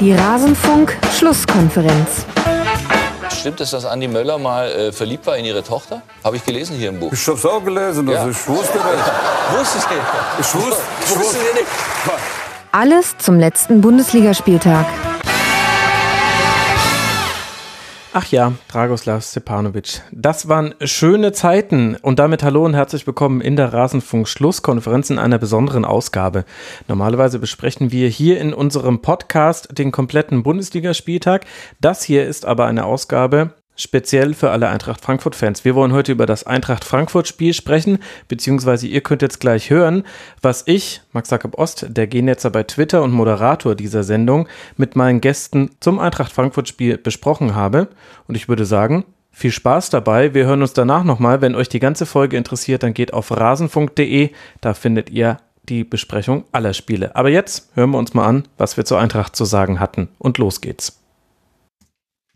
Die Rasenfunk-Schlusskonferenz. Stimmt es, dass Andi Möller mal äh, verliebt war in ihre Tochter? Habe ich gelesen hier im Buch. Ich hab's auch gelesen, also Ja. ich wusste das. Wusste ich nicht. Ich wusste, ich Wusste wusste. ich nicht. Alles zum letzten Bundesligaspieltag. Ach ja, Dragoslav Stepanovic. Das waren schöne Zeiten. Und damit hallo und herzlich willkommen in der Rasenfunk-Schlusskonferenz in einer besonderen Ausgabe. Normalerweise besprechen wir hier in unserem Podcast den kompletten Bundesligaspieltag. Das hier ist aber eine Ausgabe speziell für alle Eintracht Frankfurt-Fans. Wir wollen heute über das Eintracht Frankfurt-Spiel sprechen, beziehungsweise ihr könnt jetzt gleich hören, was ich, Max Jakob Ost, der Genetzer bei Twitter und Moderator dieser Sendung, mit meinen Gästen zum Eintracht Frankfurt-Spiel besprochen habe. Und ich würde sagen, viel Spaß dabei. Wir hören uns danach nochmal. Wenn euch die ganze Folge interessiert, dann geht auf rasenfunk.de. Da findet ihr die Besprechung aller Spiele. Aber jetzt hören wir uns mal an, was wir zur Eintracht zu sagen hatten. Und los geht's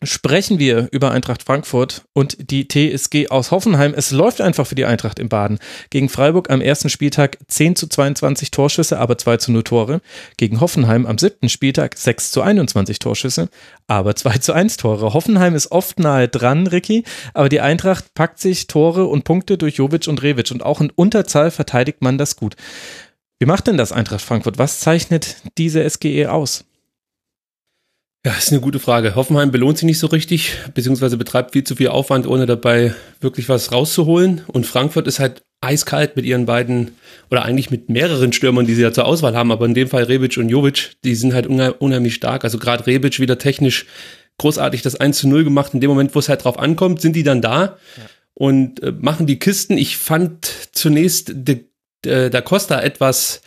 sprechen wir über Eintracht Frankfurt und die TSG aus Hoffenheim. Es läuft einfach für die Eintracht im Baden. Gegen Freiburg am ersten Spieltag 10 zu 22 Torschüsse, aber 2 zu 0 Tore. Gegen Hoffenheim am siebten Spieltag 6 zu 21 Torschüsse, aber 2 zu 1 Tore. Hoffenheim ist oft nahe dran, Ricky, aber die Eintracht packt sich Tore und Punkte durch Jovic und Revic und auch in Unterzahl verteidigt man das gut. Wie macht denn das Eintracht Frankfurt? Was zeichnet diese SGE aus? Ja, ist eine gute Frage. Hoffenheim belohnt sich nicht so richtig, beziehungsweise betreibt viel zu viel Aufwand, ohne dabei wirklich was rauszuholen. Und Frankfurt ist halt eiskalt mit ihren beiden, oder eigentlich mit mehreren Stürmern, die sie ja zur Auswahl haben, aber in dem Fall Rebic und Jovic, die sind halt unheim- unheimlich stark. Also gerade Rebic wieder technisch großartig das 1 zu 0 gemacht. In dem Moment, wo es halt drauf ankommt, sind die dann da und äh, machen die Kisten. Ich fand zunächst de, de, da Costa etwas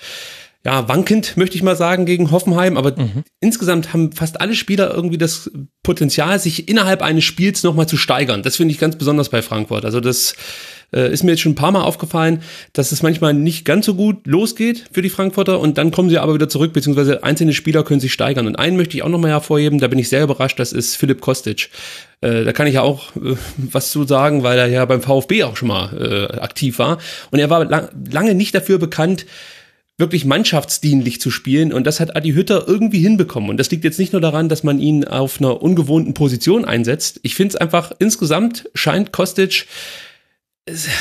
ja, wankend, möchte ich mal sagen, gegen Hoffenheim. Aber insgesamt haben fast alle Spieler irgendwie das Potenzial, sich innerhalb eines Spiels nochmal zu steigern. Das finde ich ganz besonders bei Frankfurt. Also das äh, ist mir jetzt schon ein paar Mal aufgefallen, dass es manchmal nicht ganz so gut losgeht für die Frankfurter und dann kommen sie aber wieder zurück, beziehungsweise einzelne Spieler können sich steigern. Und einen möchte ich auch nochmal hervorheben, da bin ich sehr überrascht, das ist Philipp Kostic. Äh, da kann ich ja auch äh, was zu sagen, weil er ja beim VfB auch schon mal äh, aktiv war. Und er war lang, lange nicht dafür bekannt, wirklich mannschaftsdienlich zu spielen und das hat Adi Hütter irgendwie hinbekommen und das liegt jetzt nicht nur daran, dass man ihn auf einer ungewohnten Position einsetzt. Ich finde es einfach insgesamt scheint Kostic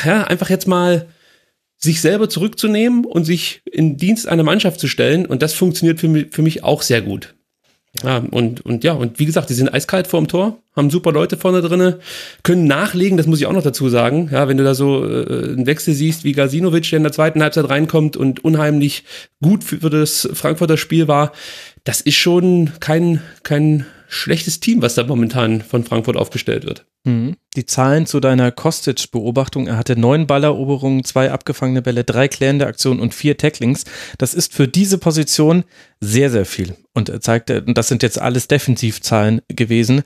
ja, einfach jetzt mal sich selber zurückzunehmen und sich in Dienst einer Mannschaft zu stellen und das funktioniert für mich, für mich auch sehr gut. Ja, und, und ja, und wie gesagt, die sind eiskalt vorm Tor, haben super Leute vorne drinne, können nachlegen, das muss ich auch noch dazu sagen. Ja, wenn du da so äh, einen Wechsel siehst wie Gasinovic, der in der zweiten Halbzeit reinkommt und unheimlich gut für, für das Frankfurter Spiel war, das ist schon kein, kein schlechtes Team, was da momentan von Frankfurt aufgestellt wird. Mhm. Die Zahlen zu deiner Kostic-Beobachtung. Er hatte neun Balleroberungen, zwei abgefangene Bälle, drei klärende Aktionen und vier Tacklings. Das ist für diese Position sehr, sehr viel. Und er zeigte, und das sind jetzt alles Defensivzahlen gewesen.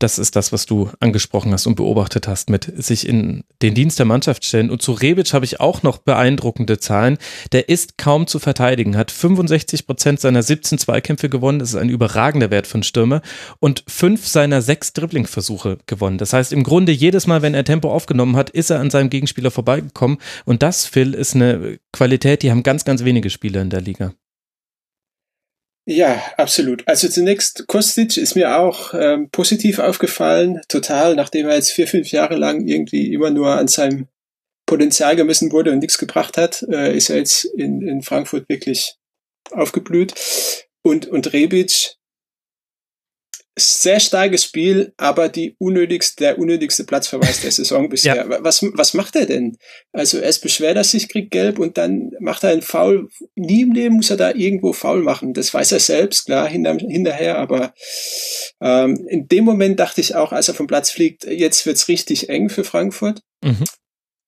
Das ist das, was du angesprochen hast und beobachtet hast, mit sich in den Dienst der Mannschaft stellen. Und zu Rebic habe ich auch noch beeindruckende Zahlen. Der ist kaum zu verteidigen, hat 65 Prozent seiner 17 Zweikämpfe gewonnen. Das ist ein überragender Wert von Stürmer. Und fünf seiner sechs Dribblingversuche gewonnen. Das heißt, im Grunde jedes Mal, wenn er Tempo aufgenommen hat, ist er an seinem Gegenspieler vorbeigekommen. Und das, Phil, ist eine Qualität, die haben ganz, ganz wenige Spieler in der Liga. Ja, absolut. Also zunächst, Kostic ist mir auch ähm, positiv aufgefallen, total, nachdem er jetzt vier, fünf Jahre lang irgendwie immer nur an seinem Potenzial gemessen wurde und nichts gebracht hat, äh, ist er jetzt in, in Frankfurt wirklich aufgeblüht. Und, und Rebic, sehr starkes Spiel, aber die unnötigste, der unnötigste Platzverweis der Saison bisher. Was, was macht er denn? Also erst beschwert er sich, kriegt gelb und dann macht er einen Foul. Nie im Leben muss er da irgendwo Foul machen. Das weiß er selbst, klar, hinter, hinterher, aber ähm, in dem Moment dachte ich auch, als er vom Platz fliegt, jetzt wird's richtig eng für Frankfurt. Mhm.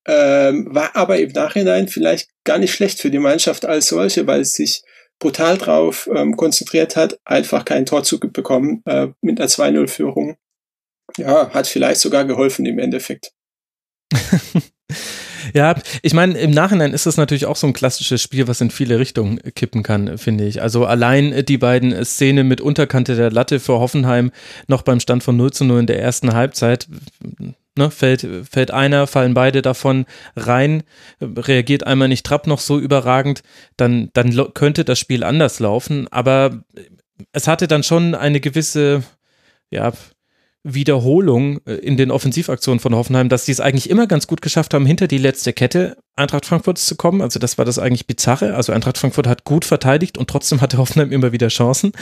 Ähm, war aber im Nachhinein vielleicht gar nicht schlecht für die Mannschaft als solche, weil es sich brutal drauf ähm, konzentriert hat, einfach kein Tor zu bekommen äh, mit einer 2-0-Führung. Ja, hat vielleicht sogar geholfen im Endeffekt. Ja, ich meine, im Nachhinein ist das natürlich auch so ein klassisches Spiel, was in viele Richtungen kippen kann, finde ich. Also allein die beiden Szenen mit Unterkante der Latte für Hoffenheim noch beim Stand von 0 zu 0 in der ersten Halbzeit. Ne, fällt, fällt einer, fallen beide davon rein, reagiert einmal nicht Trapp noch so überragend, dann, dann könnte das Spiel anders laufen. Aber es hatte dann schon eine gewisse, ja, Wiederholung äh, in den Offensivaktionen von Hoffenheim, dass die es eigentlich immer ganz gut geschafft haben, hinter die letzte Kette Eintracht Frankfurts zu kommen. Also das war das eigentlich bizarre. Also Eintracht Frankfurt hat gut verteidigt und trotzdem hatte Hoffenheim immer wieder Chancen.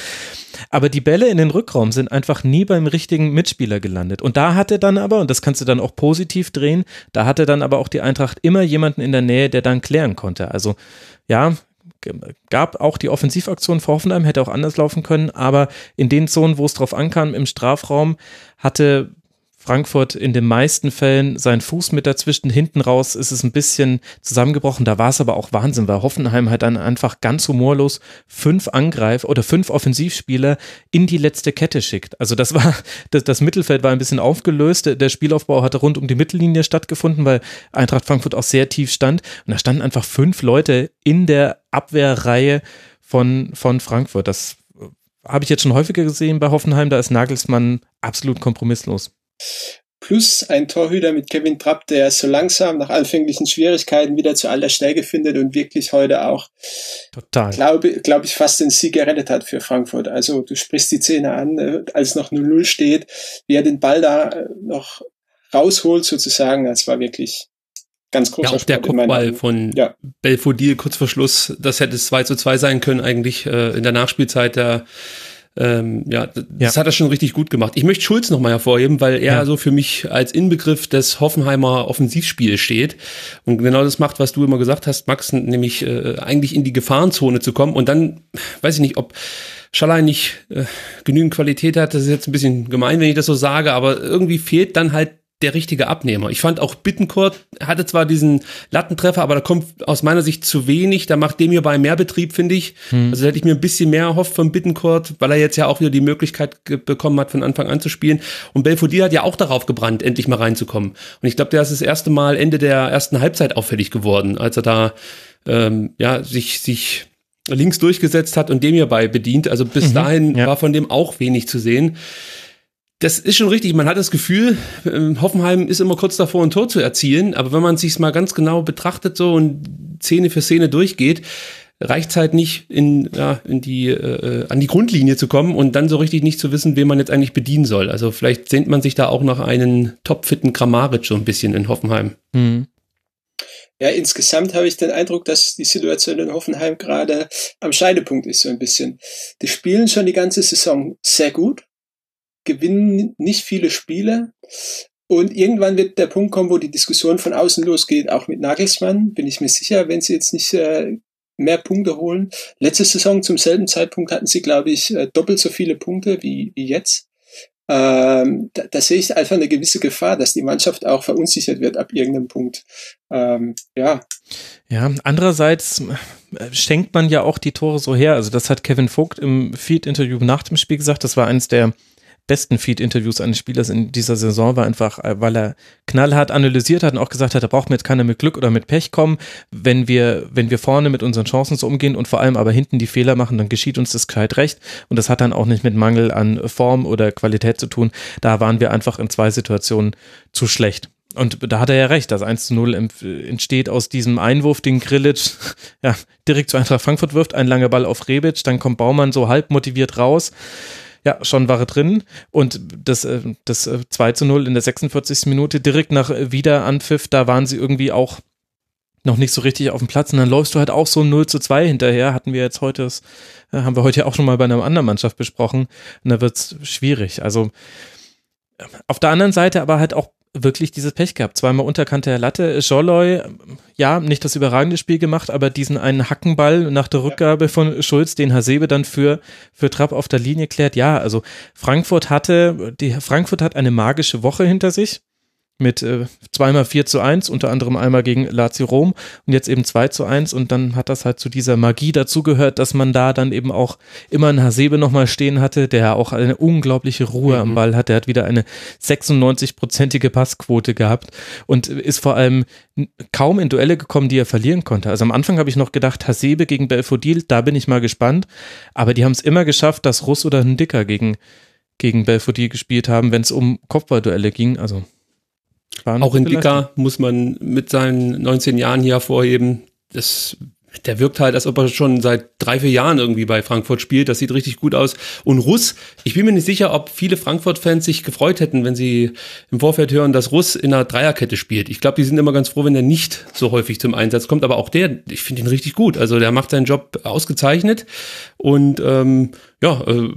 Aber die Bälle in den Rückraum sind einfach nie beim richtigen Mitspieler gelandet. Und da hatte dann aber, und das kannst du dann auch positiv drehen, da hatte dann aber auch die Eintracht immer jemanden in der Nähe, der dann klären konnte. Also ja, gab auch die Offensivaktion vor Hoffenheim, hätte auch anders laufen können, aber in den Zonen, wo es drauf ankam, im Strafraum, hatte Frankfurt in den meisten Fällen seinen Fuß mit dazwischen. Hinten raus ist es ein bisschen zusammengebrochen. Da war es aber auch Wahnsinn, weil Hoffenheim halt dann einfach ganz humorlos fünf Angreif oder fünf Offensivspieler in die letzte Kette schickt. Also das war, das, das Mittelfeld war ein bisschen aufgelöst. Der Spielaufbau hatte rund um die Mittellinie stattgefunden, weil Eintracht Frankfurt auch sehr tief stand. Und da standen einfach fünf Leute in der Abwehrreihe von, von Frankfurt. Das habe ich jetzt schon häufiger gesehen bei Hoffenheim. Da ist Nagelsmann absolut kompromisslos. Plus ein Torhüter mit Kevin Trapp, der so langsam nach anfänglichen Schwierigkeiten wieder zu aller Stärke findet und wirklich heute auch, Total. glaube glaub ich, fast den Sieg gerettet hat für Frankfurt. Also du sprichst die Szene an, äh, als noch 0-0 steht, wie er den Ball da äh, noch rausholt sozusagen. Das war wirklich ganz groß. Ja, auch der Kopfball von ja. Belfodil kurz vor Schluss, das hätte es 2 zu 2 sein können eigentlich äh, in der Nachspielzeit. Der ähm, ja, das ja. hat er schon richtig gut gemacht. Ich möchte Schulz nochmal hervorheben, weil er ja. so für mich als Inbegriff des Hoffenheimer Offensivspiels steht und genau das macht, was du immer gesagt hast, Max, nämlich äh, eigentlich in die Gefahrenzone zu kommen und dann, weiß ich nicht, ob Schallein nicht äh, genügend Qualität hat, das ist jetzt ein bisschen gemein, wenn ich das so sage, aber irgendwie fehlt dann halt der richtige Abnehmer. Ich fand auch Bittencourt hatte zwar diesen Lattentreffer, aber da kommt aus meiner Sicht zu wenig. Da macht dem hier bei mehr Betrieb, finde ich. Hm. Also da hätte ich mir ein bisschen mehr erhofft von Bittencourt, weil er jetzt ja auch wieder die Möglichkeit bekommen hat, von Anfang an zu spielen. Und Belfodil hat ja auch darauf gebrannt, endlich mal reinzukommen. Und ich glaube, der ist das erste Mal Ende der ersten Halbzeit auffällig geworden, als er da ähm, ja sich sich links durchgesetzt hat und dem hierbei bedient. Also bis mhm, dahin ja. war von dem auch wenig zu sehen das ist schon richtig. Man hat das Gefühl, ähm, Hoffenheim ist immer kurz davor, ein Tor zu erzielen. Aber wenn man sich mal ganz genau betrachtet so und Szene für Szene durchgeht, reicht es halt nicht in, ja, in die, äh, an die Grundlinie zu kommen und dann so richtig nicht zu wissen, wen man jetzt eigentlich bedienen soll. Also vielleicht sehnt man sich da auch noch einen topfitten Kramaric so ein bisschen in Hoffenheim. Mhm. Ja, insgesamt habe ich den Eindruck, dass die Situation in Hoffenheim gerade am Scheidepunkt ist, so ein bisschen. Die spielen schon die ganze Saison sehr gut, gewinnen nicht viele Spiele. Und irgendwann wird der Punkt kommen, wo die Diskussion von außen losgeht, auch mit Nagelsmann, bin ich mir sicher, wenn sie jetzt nicht äh, mehr Punkte holen. Letzte Saison zum selben Zeitpunkt hatten sie, glaube ich, äh, doppelt so viele Punkte wie, wie jetzt. Ähm, da, da sehe ich einfach eine gewisse Gefahr, dass die Mannschaft auch verunsichert wird ab irgendeinem Punkt. Ähm, ja. Ja, andererseits äh, schenkt man ja auch die Tore so her. Also das hat Kevin Vogt im Feed-Interview nach dem Spiel gesagt. Das war eines der besten Feed-Interviews eines Spielers in dieser Saison war einfach, äh, weil er knallhart analysiert hat und auch gesagt hat, da braucht mir jetzt keiner mit Glück oder mit Pech kommen. Wenn wir, wenn wir vorne mit unseren Chancen so umgehen und vor allem aber hinten die Fehler machen, dann geschieht uns das gescheit recht. Und das hat dann auch nicht mit Mangel an Form oder Qualität zu tun. Da waren wir einfach in zwei Situationen zu schlecht. Und da hat er ja recht, das 1 zu 0 entsteht aus diesem Einwurf, den Grilic ja, direkt zu Eintracht Frankfurt wirft, ein langer Ball auf Rebic, dann kommt Baumann so halb motiviert raus. Ja, schon war er drin. Und das, äh, das 2 äh, zu 0 in der 46. Minute, direkt nach Wiederanpfiff, da waren sie irgendwie auch noch nicht so richtig auf dem Platz und dann läufst du halt auch so 0 zu 2 hinterher, hatten wir jetzt heute, das äh, haben wir heute auch schon mal bei einer anderen Mannschaft besprochen und da wird's schwierig. Also auf der anderen Seite aber halt auch wirklich dieses Pech gehabt. Zweimal unterkante Latte. Jolloy, ja, nicht das überragende Spiel gemacht, aber diesen einen Hackenball nach der Rückgabe von Schulz, den Hasebe dann für, für Trapp auf der Linie klärt. Ja, also Frankfurt hatte, die, Frankfurt hat eine magische Woche hinter sich mit äh, zweimal 4 zu 1, unter anderem einmal gegen Lazio Rom und jetzt eben 2 zu 1 und dann hat das halt zu dieser Magie dazugehört, dass man da dann eben auch immer einen Hasebe nochmal stehen hatte, der auch eine unglaubliche Ruhe mhm. am Ball hat. Der hat wieder eine 96-prozentige Passquote gehabt und ist vor allem kaum in Duelle gekommen, die er verlieren konnte. Also am Anfang habe ich noch gedacht, Hasebe gegen Belfodil, da bin ich mal gespannt, aber die haben es immer geschafft, dass Russ oder ein Dicker gegen, gegen Belfodil gespielt haben, wenn es um Kopfballduelle ging, also auch in Dicker muss man mit seinen 19 Jahren hier hervorheben, das der wirkt halt, als ob er schon seit drei, vier Jahren irgendwie bei Frankfurt spielt. Das sieht richtig gut aus. Und Russ, ich bin mir nicht sicher, ob viele Frankfurt-Fans sich gefreut hätten, wenn sie im Vorfeld hören, dass Russ in einer Dreierkette spielt. Ich glaube, die sind immer ganz froh, wenn er nicht so häufig zum Einsatz kommt. Aber auch der, ich finde ihn richtig gut. Also der macht seinen Job ausgezeichnet. Und ähm, ja, äh,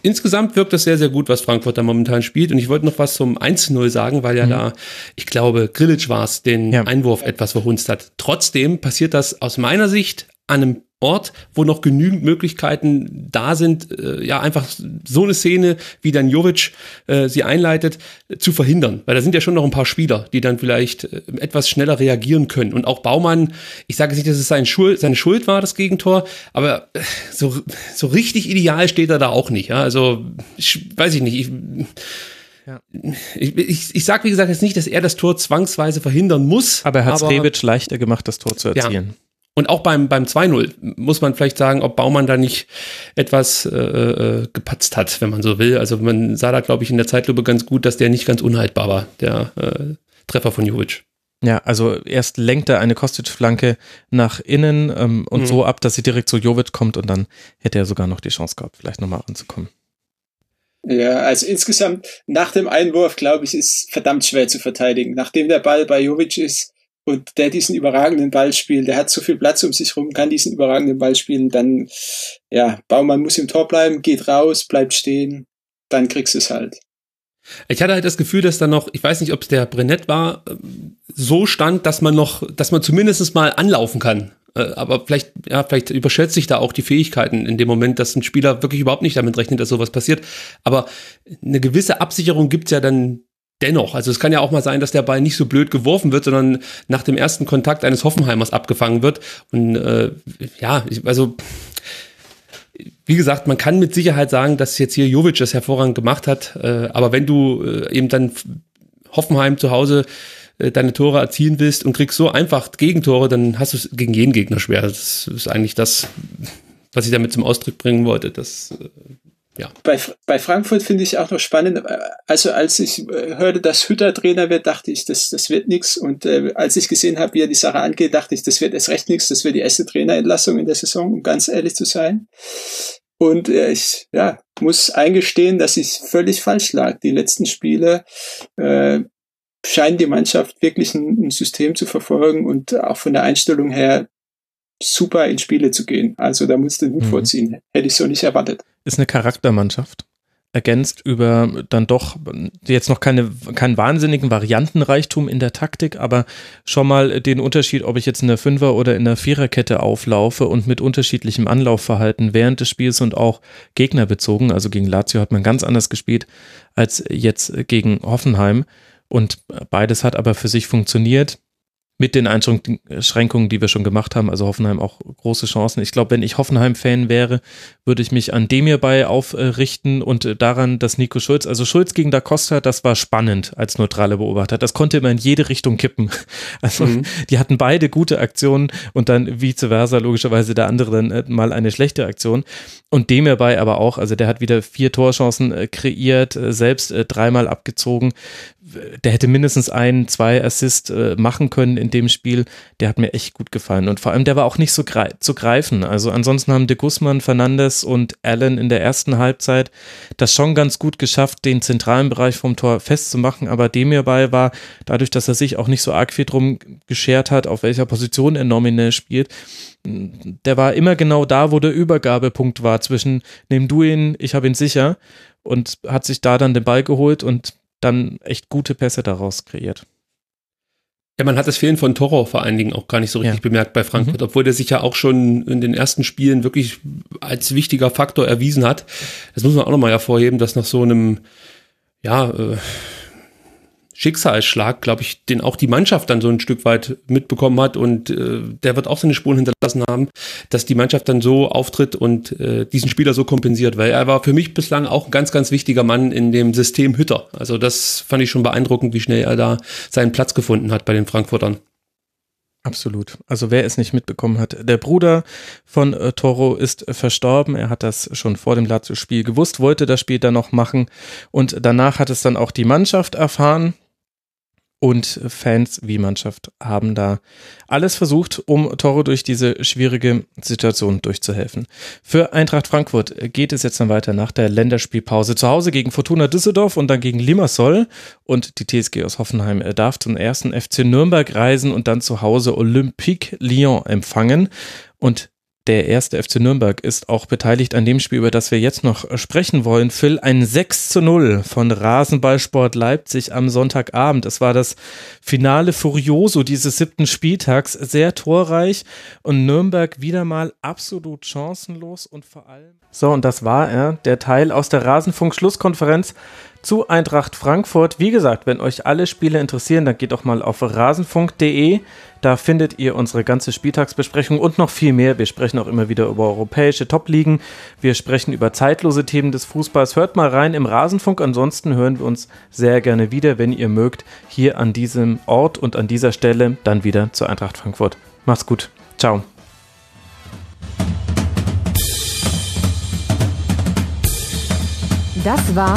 insgesamt wirkt das sehr, sehr gut, was Frankfurt da momentan spielt. Und ich wollte noch was zum 1-0 sagen, weil ja mhm. da, ich glaube, Grillitsch war es, den ja. Einwurf etwas verhunzt hat. Trotzdem passiert das aus meiner Sicht an einem Ort, wo noch genügend Möglichkeiten da sind, äh, ja einfach so eine Szene, wie dann Jovic äh, sie einleitet, äh, zu verhindern. Weil da sind ja schon noch ein paar Spieler, die dann vielleicht äh, etwas schneller reagieren können. Und auch Baumann, ich sage jetzt nicht, dass es sein Schuld, seine Schuld war, das Gegentor, aber äh, so, so richtig ideal steht er da auch nicht. Ja? Also, ich, weiß ich nicht. Ich, ja. Ich, ich, ich sage, wie gesagt, jetzt nicht, dass er das Tor zwangsweise verhindern muss. Aber er hat es Rebic leichter gemacht, das Tor zu erzielen. Ja. Und auch beim, beim 2-0 muss man vielleicht sagen, ob Baumann da nicht etwas äh, äh, gepatzt hat, wenn man so will. Also man sah da, glaube ich, in der Zeitlupe ganz gut, dass der nicht ganz unhaltbar war, der äh, Treffer von Jovic. Ja, also erst lenkt er eine Kostic-Flanke nach innen ähm, und mhm. so ab, dass sie direkt zu Jovic kommt und dann hätte er sogar noch die Chance gehabt, vielleicht nochmal ranzukommen. Ja, also insgesamt nach dem Einwurf, glaube ich, ist verdammt schwer zu verteidigen. Nachdem der Ball bei Jovic ist, und der diesen überragenden Ball spielt, der hat so viel Platz um sich rum, kann diesen überragenden Ball spielen, dann, ja, Baumann muss im Tor bleiben, geht raus, bleibt stehen, dann kriegst du es halt. Ich hatte halt das Gefühl, dass da noch, ich weiß nicht, ob es der Brennett war, so stand, dass man noch, dass man zumindest mal anlaufen kann. Äh, aber vielleicht, ja, vielleicht überschätzt sich da auch die Fähigkeiten in dem Moment, dass ein Spieler wirklich überhaupt nicht damit rechnet, dass sowas passiert. Aber eine gewisse Absicherung gibt's ja dann dennoch, also es kann ja auch mal sein, dass der Ball nicht so blöd geworfen wird, sondern nach dem ersten Kontakt eines Hoffenheimers abgefangen wird. Und äh, ja, also wie gesagt, man kann mit Sicherheit sagen, dass jetzt hier Jovic das hervorragend gemacht hat. Äh, aber wenn du äh, eben dann Hoffenheim zu Hause äh, deine Tore erzielen willst und kriegst so einfach Gegentore, dann hast du es gegen jeden Gegner schwer. Das ist eigentlich das, was ich damit zum Ausdruck bringen wollte. Das äh, ja. Bei, bei Frankfurt finde ich auch noch spannend. Also als ich äh, hörte, dass Hütter Trainer wird, dachte ich, das, das wird nichts. Und äh, als ich gesehen habe, wie er die Sache angeht, dachte ich, das wird erst recht nichts. Das wird die erste Trainerentlassung in der Saison, um ganz ehrlich zu sein. Und äh, ich ja, muss eingestehen, dass ich völlig falsch lag. Die letzten Spiele äh, scheint die Mannschaft wirklich ein, ein System zu verfolgen und auch von der Einstellung her super in Spiele zu gehen. Also da musste Hut mhm. vorziehen. Hätte ich so nicht erwartet ist eine Charaktermannschaft. Ergänzt über dann doch jetzt noch keine, keinen wahnsinnigen Variantenreichtum in der Taktik, aber schon mal den Unterschied, ob ich jetzt in der Fünfer- oder in der Viererkette auflaufe und mit unterschiedlichem Anlaufverhalten während des Spiels und auch gegnerbezogen. Also gegen Lazio hat man ganz anders gespielt als jetzt gegen Hoffenheim. Und beides hat aber für sich funktioniert mit den Einschränkungen, die wir schon gemacht haben. Also Hoffenheim auch große Chancen. Ich glaube, wenn ich Hoffenheim-Fan wäre, würde ich mich an Demir bei aufrichten und daran, dass Nico Schulz, also Schulz gegen Da Costa, das war spannend als neutrale Beobachter. Das konnte immer in jede Richtung kippen. Also mhm. die hatten beide gute Aktionen und dann vice versa logischerweise der andere dann äh, mal eine schlechte Aktion. Und Demir bei aber auch, also der hat wieder vier Torchancen äh, kreiert, äh, selbst dreimal abgezogen der hätte mindestens ein, zwei Assist äh, machen können in dem Spiel. Der hat mir echt gut gefallen. Und vor allem, der war auch nicht so grei zu greifen. Also ansonsten haben de Guzman, Fernandes und Allen in der ersten Halbzeit das schon ganz gut geschafft, den zentralen Bereich vom Tor festzumachen. Aber dem hierbei war, dadurch, dass er sich auch nicht so arg viel drum geschert hat, auf welcher Position er nominell spielt, der war immer genau da, wo der Übergabepunkt war zwischen, nimm du ihn, ich habe ihn sicher und hat sich da dann den Ball geholt und dann echt gute Pässe daraus kreiert. Ja, man hat das Fehlen von Toro vor allen Dingen auch gar nicht so richtig ja. bemerkt bei Frankfurt, mhm. obwohl der sich ja auch schon in den ersten Spielen wirklich als wichtiger Faktor erwiesen hat. Das muss man auch nochmal hervorheben, dass nach so einem, ja, äh, Schicksalsschlag, glaube ich, den auch die Mannschaft dann so ein Stück weit mitbekommen hat und äh, der wird auch seine Spuren hinterlassen haben, dass die Mannschaft dann so auftritt und äh, diesen Spieler so kompensiert, weil er war für mich bislang auch ein ganz, ganz wichtiger Mann in dem System Hütter. Also das fand ich schon beeindruckend, wie schnell er da seinen Platz gefunden hat bei den Frankfurtern. Absolut. Also wer es nicht mitbekommen hat, der Bruder von äh, Toro ist verstorben. Er hat das schon vor dem Lazio-Spiel gewusst, wollte das Spiel dann noch machen und danach hat es dann auch die Mannschaft erfahren und Fans wie Mannschaft haben da alles versucht, um Toro durch diese schwierige Situation durchzuhelfen. Für Eintracht Frankfurt geht es jetzt dann weiter nach der Länderspielpause. Zu Hause gegen Fortuna Düsseldorf und dann gegen Limassol. Und die TSG aus Hoffenheim darf zum ersten FC Nürnberg reisen und dann zu Hause Olympique Lyon empfangen. Und der erste FC Nürnberg ist auch beteiligt an dem Spiel, über das wir jetzt noch sprechen wollen. Phil, ein 6 zu 0 von Rasenballsport Leipzig am Sonntagabend. Es war das Finale Furioso dieses siebten Spieltags, sehr torreich und Nürnberg wieder mal absolut chancenlos und vor allem. So, und das war er, der Teil aus der Rasenfunk-Schlusskonferenz zu Eintracht Frankfurt. Wie gesagt, wenn euch alle Spiele interessieren, dann geht doch mal auf rasenfunk.de. Da findet ihr unsere ganze Spieltagsbesprechung und noch viel mehr. Wir sprechen auch immer wieder über europäische Top-Ligen. Wir sprechen über zeitlose Themen des Fußballs. Hört mal rein im Rasenfunk. Ansonsten hören wir uns sehr gerne wieder, wenn ihr mögt, hier an diesem Ort und an dieser Stelle dann wieder zur Eintracht Frankfurt. Macht's gut. Ciao. Das war